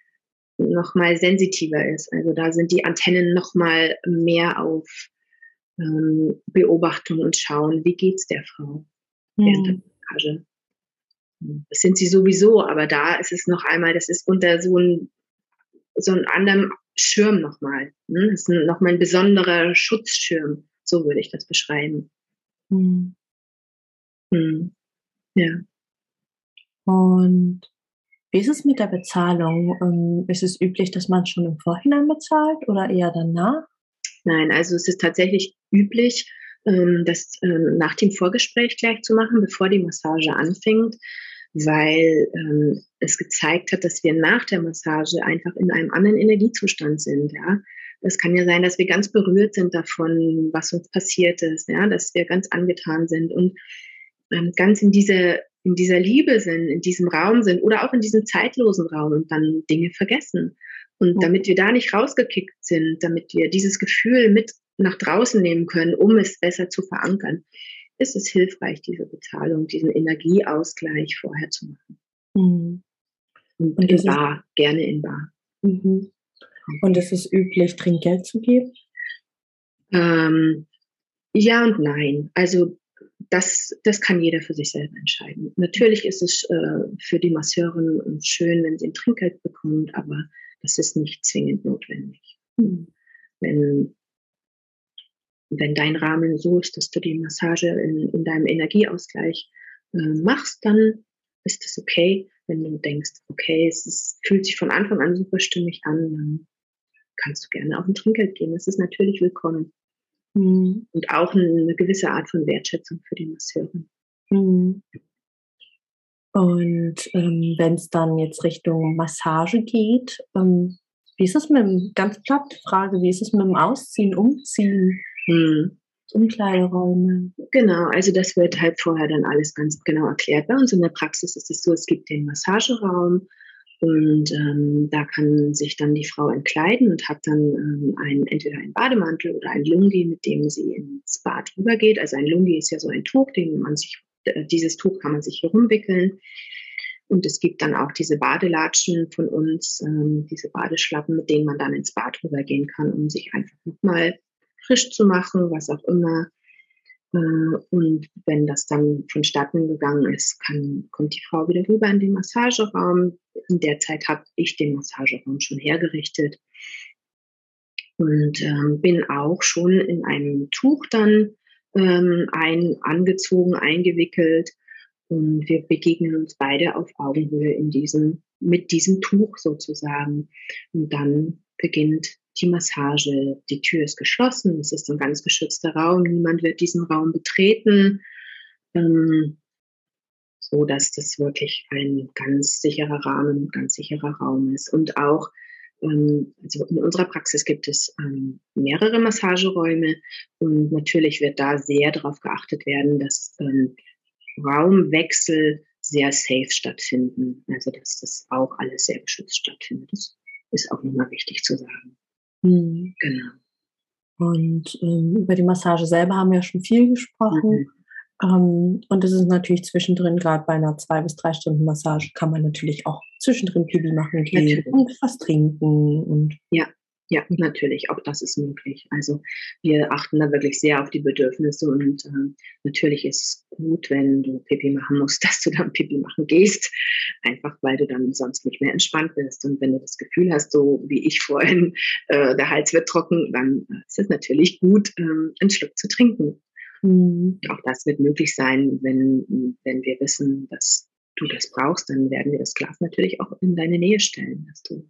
noch mal sensitiver ist. Also da sind die Antennen noch mal mehr auf ähm, Beobachtung und schauen, wie geht's der Frau während der. Das sind sie sowieso, aber da ist es noch einmal, das ist unter so ein so einem anderen Schirm nochmal. Ne? Das ist nochmal ein besonderer Schutzschirm. So würde ich das beschreiben. Hm. Hm. Ja. Und wie ist es mit der Bezahlung? Ähm, ist es üblich, dass man schon im Vorhinein bezahlt oder eher danach? Nein, also es ist tatsächlich üblich, ähm, das ähm, nach dem Vorgespräch gleich zu machen, bevor die Massage anfängt weil ähm, es gezeigt hat, dass wir nach der Massage einfach in einem anderen Energiezustand sind. Ja, es kann ja sein, dass wir ganz berührt sind davon, was uns passiert ist, ja, dass wir ganz angetan sind und ähm, ganz in diese in dieser Liebe sind, in diesem Raum sind oder auch in diesem zeitlosen Raum und dann Dinge vergessen. Und damit wir da nicht rausgekickt sind, damit wir dieses Gefühl mit nach draußen nehmen können, um es besser zu verankern, ist es hilfreich, diese Bezahlung, diesen Energieausgleich vorher zu machen. Mhm. Und, und in Bar, gerne in Bar. Mhm. Und ist es üblich, Trinkgeld zu geben? Ähm, ja und nein. Also das, das kann jeder für sich selber entscheiden. Natürlich ist es äh, für die Masseurin schön, wenn sie ein Trinkgeld bekommt, aber das ist nicht zwingend notwendig. Mhm. Wenn wenn dein Rahmen so ist, dass du die Massage in, in deinem Energieausgleich äh, machst, dann ist das okay. Wenn du denkst, okay, es ist, fühlt sich von Anfang an super stimmig an, dann kannst du gerne auf ein Trinkgeld gehen. Das ist natürlich willkommen. Mhm. Und auch eine gewisse Art von Wertschätzung für die Masseurin. Mhm. Und ähm, wenn es dann jetzt Richtung Massage geht, ähm, wie ist es mit dem, ganz platt Frage, wie ist es mit dem Ausziehen, Umziehen? Hm. Umkleideräume. Genau, also das wird halt vorher dann alles ganz genau erklärt. Bei uns in der Praxis ist es so, es gibt den Massageraum und ähm, da kann sich dann die Frau entkleiden und hat dann ähm, ein, entweder einen Bademantel oder ein Lungi, mit dem sie ins Bad rübergeht. Also ein Lungi ist ja so ein Tuch, den man sich, dieses Tuch kann man sich hier rumwickeln. Und es gibt dann auch diese Badelatschen von uns, ähm, diese Badeschlappen, mit denen man dann ins Bad rübergehen kann, um sich einfach nochmal frisch zu machen, was auch immer. Äh, und wenn das dann vonstatten gegangen ist, kann, kommt die Frau wieder rüber in den Massageraum. In der Zeit habe ich den Massageraum schon hergerichtet und ähm, bin auch schon in einem Tuch dann ähm, ein, angezogen, eingewickelt. Und wir begegnen uns beide auf Augenhöhe in diesem, mit diesem Tuch sozusagen. Und dann beginnt die Massage. Die Tür ist geschlossen, es ist ein ganz geschützter Raum, niemand wird diesen Raum betreten, ähm, so dass das wirklich ein ganz sicherer Rahmen, ganz sicherer Raum ist. Und auch ähm, also in unserer Praxis gibt es ähm, mehrere Massageräume und natürlich wird da sehr darauf geachtet werden, dass ähm, Raumwechsel sehr safe stattfinden. Also dass das auch alles sehr geschützt stattfindet. Das ist auch nochmal wichtig zu sagen. Mhm. Genau. Und ähm, über die Massage selber haben wir schon viel gesprochen. Mhm. Ähm, und es ist natürlich zwischendrin, gerade bei einer zwei bis drei Stunden Massage, kann man natürlich auch zwischendrin Pipi machen gehen natürlich. und was trinken und ja. Ja, natürlich, auch das ist möglich. Also wir achten da wirklich sehr auf die Bedürfnisse und äh, natürlich ist es gut, wenn du Pipi machen musst, dass du dann Pipi machen gehst, einfach weil du dann sonst nicht mehr entspannt bist. Und wenn du das Gefühl hast, so wie ich vorhin, äh, der Hals wird trocken, dann ist es natürlich gut, äh, einen Schluck zu trinken. Mhm. Auch das wird möglich sein, wenn, wenn wir wissen, dass du das brauchst, dann werden wir das Glas natürlich auch in deine Nähe stellen, dass du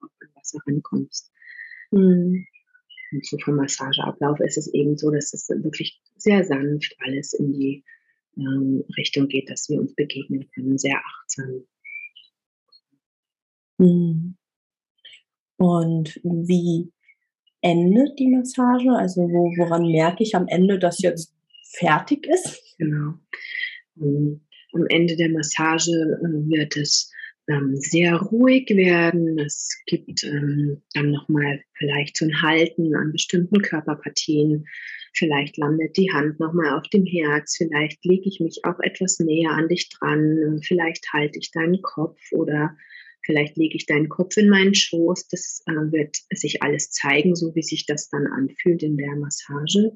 auf das Wasser rankommst. Mhm. Und so vom Massageablauf ist es eben so, dass es wirklich sehr sanft alles in die ähm, Richtung geht, dass wir uns begegnen können, sehr achtsam. Mhm. Und wie endet die Massage? Also wo, woran merke ich am Ende, dass jetzt fertig ist? Genau. Ähm, am Ende der Massage äh, wird es ähm, sehr ruhig werden. Es gibt ähm, dann nochmal vielleicht so ein Halten an bestimmten Körperpartien. Vielleicht landet die Hand nochmal auf dem Herz. Vielleicht lege ich mich auch etwas näher an dich dran. Vielleicht halte ich deinen Kopf oder vielleicht lege ich deinen Kopf in meinen Schoß. Das äh, wird sich alles zeigen, so wie sich das dann anfühlt in der Massage.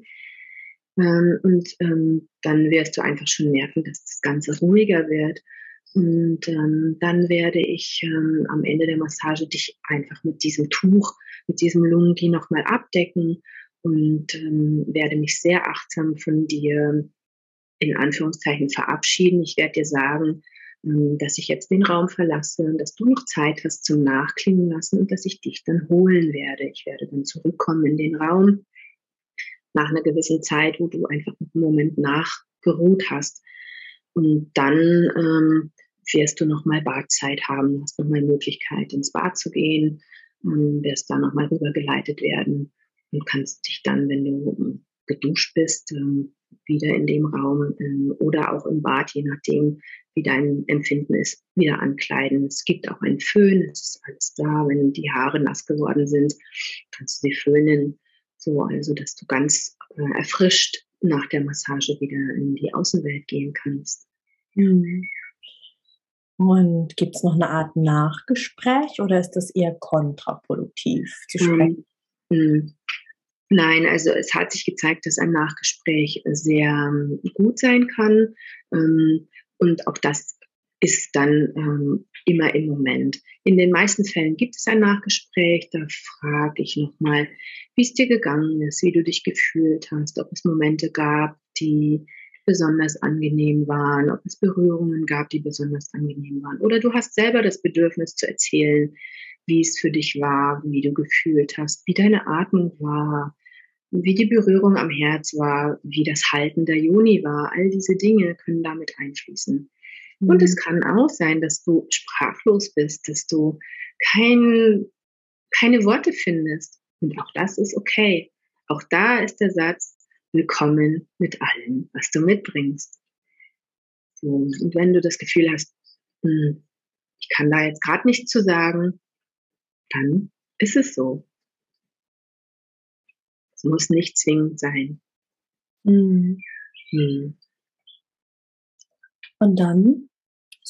Ähm, und ähm, dann wirst du einfach schon merken, dass das Ganze ruhiger wird. Und ähm, dann werde ich ähm, am Ende der Massage dich einfach mit diesem Tuch, mit diesem Lungi nochmal abdecken und ähm, werde mich sehr achtsam von dir in Anführungszeichen verabschieden. Ich werde dir sagen, ähm, dass ich jetzt den Raum verlasse, dass du noch Zeit hast zum Nachklingen lassen und dass ich dich dann holen werde. Ich werde dann zurückkommen in den Raum nach einer gewissen Zeit, wo du einfach einen Moment nachgeruht hast. Und dann ähm, wirst du nochmal Badzeit haben, hast nochmal Möglichkeit, ins Bad zu gehen, ähm, wirst da nochmal rübergeleitet werden und kannst dich dann, wenn du ähm, geduscht bist, ähm, wieder in dem Raum ähm, oder auch im Bad, je nachdem, wie dein Empfinden ist, wieder ankleiden. Es gibt auch einen Föhn, es ist alles da. Wenn die Haare nass geworden sind, kannst du sie föhnen, so also, dass du ganz äh, erfrischt nach der Massage wieder in die Außenwelt gehen kannst. Mhm. Und gibt es noch eine Art Nachgespräch oder ist das eher kontraproduktiv zu ähm, sprechen? Mhm. Nein, also es hat sich gezeigt, dass ein Nachgespräch sehr ähm, gut sein kann. Ähm, und auch das ist dann ähm, immer im Moment. In den meisten Fällen gibt es ein Nachgespräch. Da frage ich nochmal, wie es dir gegangen ist, wie du dich gefühlt hast, ob es Momente gab, die besonders angenehm waren, ob es Berührungen gab, die besonders angenehm waren. Oder du hast selber das Bedürfnis zu erzählen, wie es für dich war, wie du gefühlt hast, wie deine Atmung war, wie die Berührung am Herz war, wie das Halten der Juni war. All diese Dinge können damit einfließen. Mhm. Und es kann auch sein, dass du sprachlos bist, dass du kein, keine Worte findest. Und auch das ist okay. Auch da ist der Satz, willkommen mit allem, was du mitbringst. So, und wenn du das Gefühl hast, hm, ich kann da jetzt gerade nichts zu sagen, dann ist es so. Es muss nicht zwingend sein. Mhm. Mhm. Und dann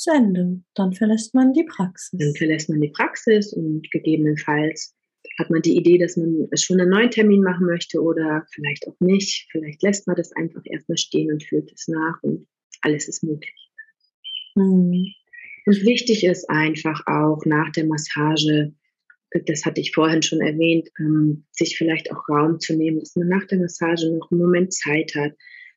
Ende. Dann verlässt man die Praxis. Dann verlässt man die Praxis und gegebenenfalls hat man die Idee, dass man schon einen neuen Termin machen möchte oder vielleicht auch nicht. Vielleicht lässt man das einfach erstmal stehen und fühlt es nach und alles ist möglich. Mhm. Und wichtig ist einfach auch nach der Massage, das hatte ich vorhin schon erwähnt, ähm, sich vielleicht auch Raum zu nehmen, dass man nach der Massage noch einen Moment Zeit hat,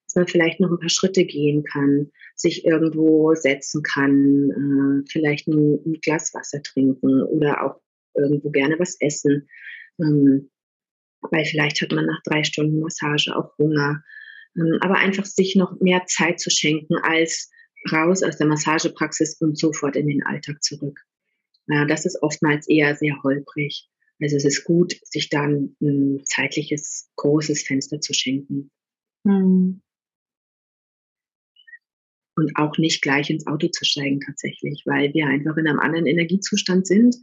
dass man vielleicht noch ein paar Schritte gehen kann, sich irgendwo setzen kann, äh, vielleicht ein Glas Wasser trinken oder auch irgendwo gerne was essen. Ähm, weil vielleicht hat man nach drei Stunden Massage auch Hunger. Ähm, aber einfach sich noch mehr Zeit zu schenken, als raus aus der Massagepraxis und sofort in den Alltag zurück. Ja, das ist oftmals eher sehr holprig. Also es ist gut, sich dann ein zeitliches großes Fenster zu schenken. Mhm. Und auch nicht gleich ins Auto zu steigen tatsächlich, weil wir einfach in einem anderen Energiezustand sind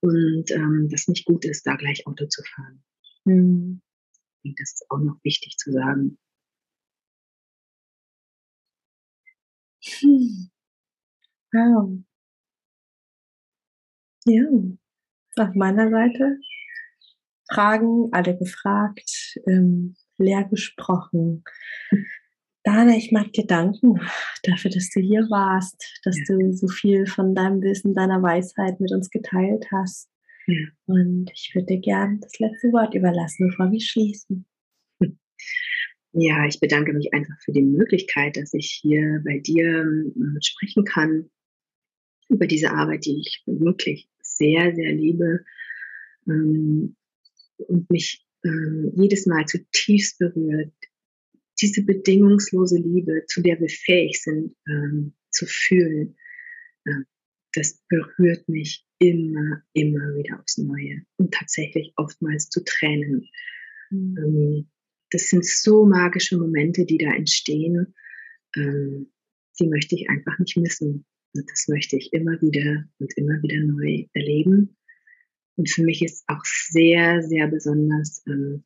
und ähm, das nicht gut ist, da gleich Auto zu fahren. Mhm. Ich denke, das ist auch noch wichtig zu sagen. Hm. Wow. Ja, auf meiner Seite Fragen, alle gefragt, ähm, leer gesprochen. Dana, ich mag dir danken dafür, dass du hier warst, dass ja. du so viel von deinem Wissen, deiner Weisheit mit uns geteilt hast. Ja. Und ich würde dir gern das letzte Wort überlassen, bevor wir schließen. Ja, ich bedanke mich einfach für die Möglichkeit, dass ich hier bei dir äh, sprechen kann über diese Arbeit, die ich wirklich sehr, sehr liebe ähm, und mich ähm, jedes Mal zutiefst berührt. Diese bedingungslose Liebe, zu der wir fähig sind ähm, zu fühlen, äh, das berührt mich immer, immer wieder aufs Neue und tatsächlich oftmals zu Tränen. Mhm. das sind so magische Momente, die da entstehen. Ähm, die möchte ich einfach nicht missen. Und das möchte ich immer wieder und immer wieder neu erleben. Und für mich ist auch sehr, sehr besonders, ähm,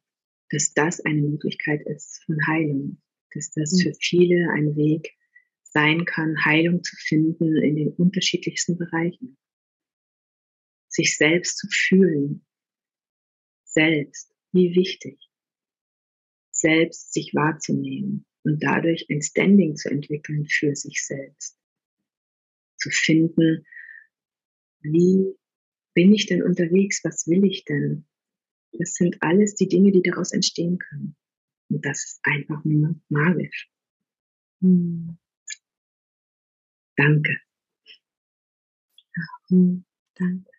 dass das eine Möglichkeit ist von Heilung. Dass das mhm. für viele ein Weg sein kann, Heilung zu finden in den unterschiedlichsten Bereichen. Sich selbst zu fühlen. Selbst. Wie wichtig. Selbst sich wahrzunehmen und dadurch ein Standing zu entwickeln für sich selbst zu finden, wie bin ich denn unterwegs, was will ich denn? Das sind alles die Dinge, die daraus entstehen können. Und das ist einfach nur magisch. Hm. Danke. hm, danke.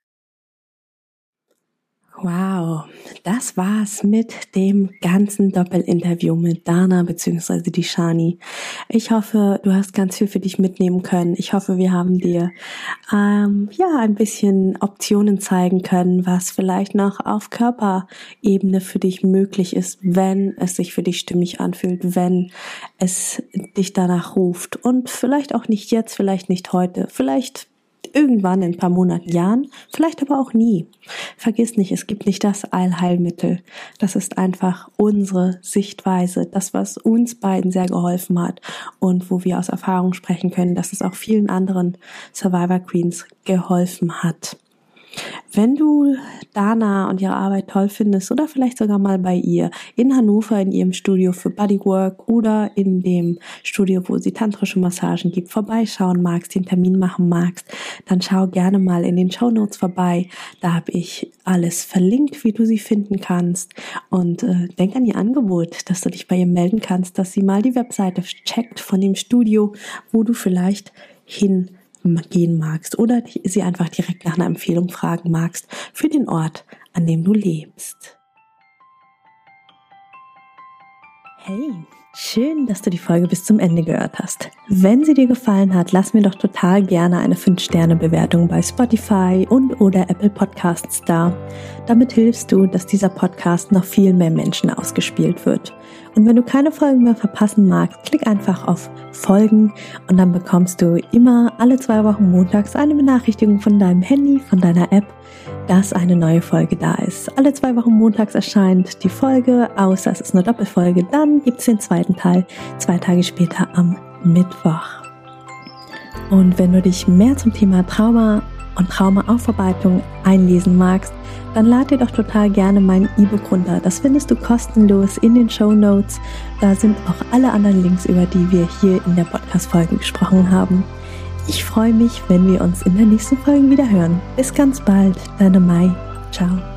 Wow, das war's mit dem ganzen Doppelinterview mit Dana bzw. die Shani. Ich hoffe, du hast ganz viel für dich mitnehmen können. Ich hoffe, wir haben dir ähm, ja ein bisschen Optionen zeigen können, was vielleicht noch auf Körperebene für dich möglich ist, wenn es sich für dich stimmig anfühlt, wenn es dich danach ruft und vielleicht auch nicht jetzt, vielleicht nicht heute, vielleicht irgendwann in ein paar Monaten, Jahren, vielleicht aber auch nie. Vergiss nicht, es gibt nicht das Allheilmittel. Das ist einfach unsere Sichtweise, das, was uns beiden sehr geholfen hat und wo wir aus Erfahrung sprechen können, dass es auch vielen anderen Survivor Queens geholfen hat. Wenn du Dana und ihre Arbeit toll findest oder vielleicht sogar mal bei ihr in Hannover in ihrem Studio für Bodywork oder in dem Studio, wo sie tantrische Massagen gibt, vorbeischauen magst, den Termin machen magst, dann schau gerne mal in den Show Notes vorbei. Da habe ich alles verlinkt, wie du sie finden kannst. Und äh, denk an ihr Angebot, dass du dich bei ihr melden kannst, dass sie mal die Webseite checkt von dem Studio, wo du vielleicht hin gehen magst oder sie einfach direkt nach einer Empfehlung fragen magst für den Ort, an dem du lebst. Hey, schön, dass du die Folge bis zum Ende gehört hast. Wenn sie dir gefallen hat, lass mir doch total gerne eine 5-Sterne-Bewertung bei Spotify und oder Apple Podcasts da. Damit hilfst du, dass dieser Podcast noch viel mehr Menschen ausgespielt wird. Und wenn du keine Folgen mehr verpassen magst, klick einfach auf Folgen und dann bekommst du immer alle zwei Wochen montags eine Benachrichtigung von deinem Handy, von deiner App, dass eine neue Folge da ist. Alle zwei Wochen montags erscheint die Folge, außer es ist eine Doppelfolge. Dann gibt es den zweiten Teil zwei Tage später am Mittwoch. Und wenn du dich mehr zum Thema Trauma und Traumaaufarbeitung einlesen magst, dann lad dir doch total gerne mein E-Book runter. Das findest du kostenlos in den Show Notes. Da sind auch alle anderen Links, über die wir hier in der Podcast-Folge gesprochen haben. Ich freue mich, wenn wir uns in der nächsten Folge wieder hören. Bis ganz bald, deine Mai. Ciao.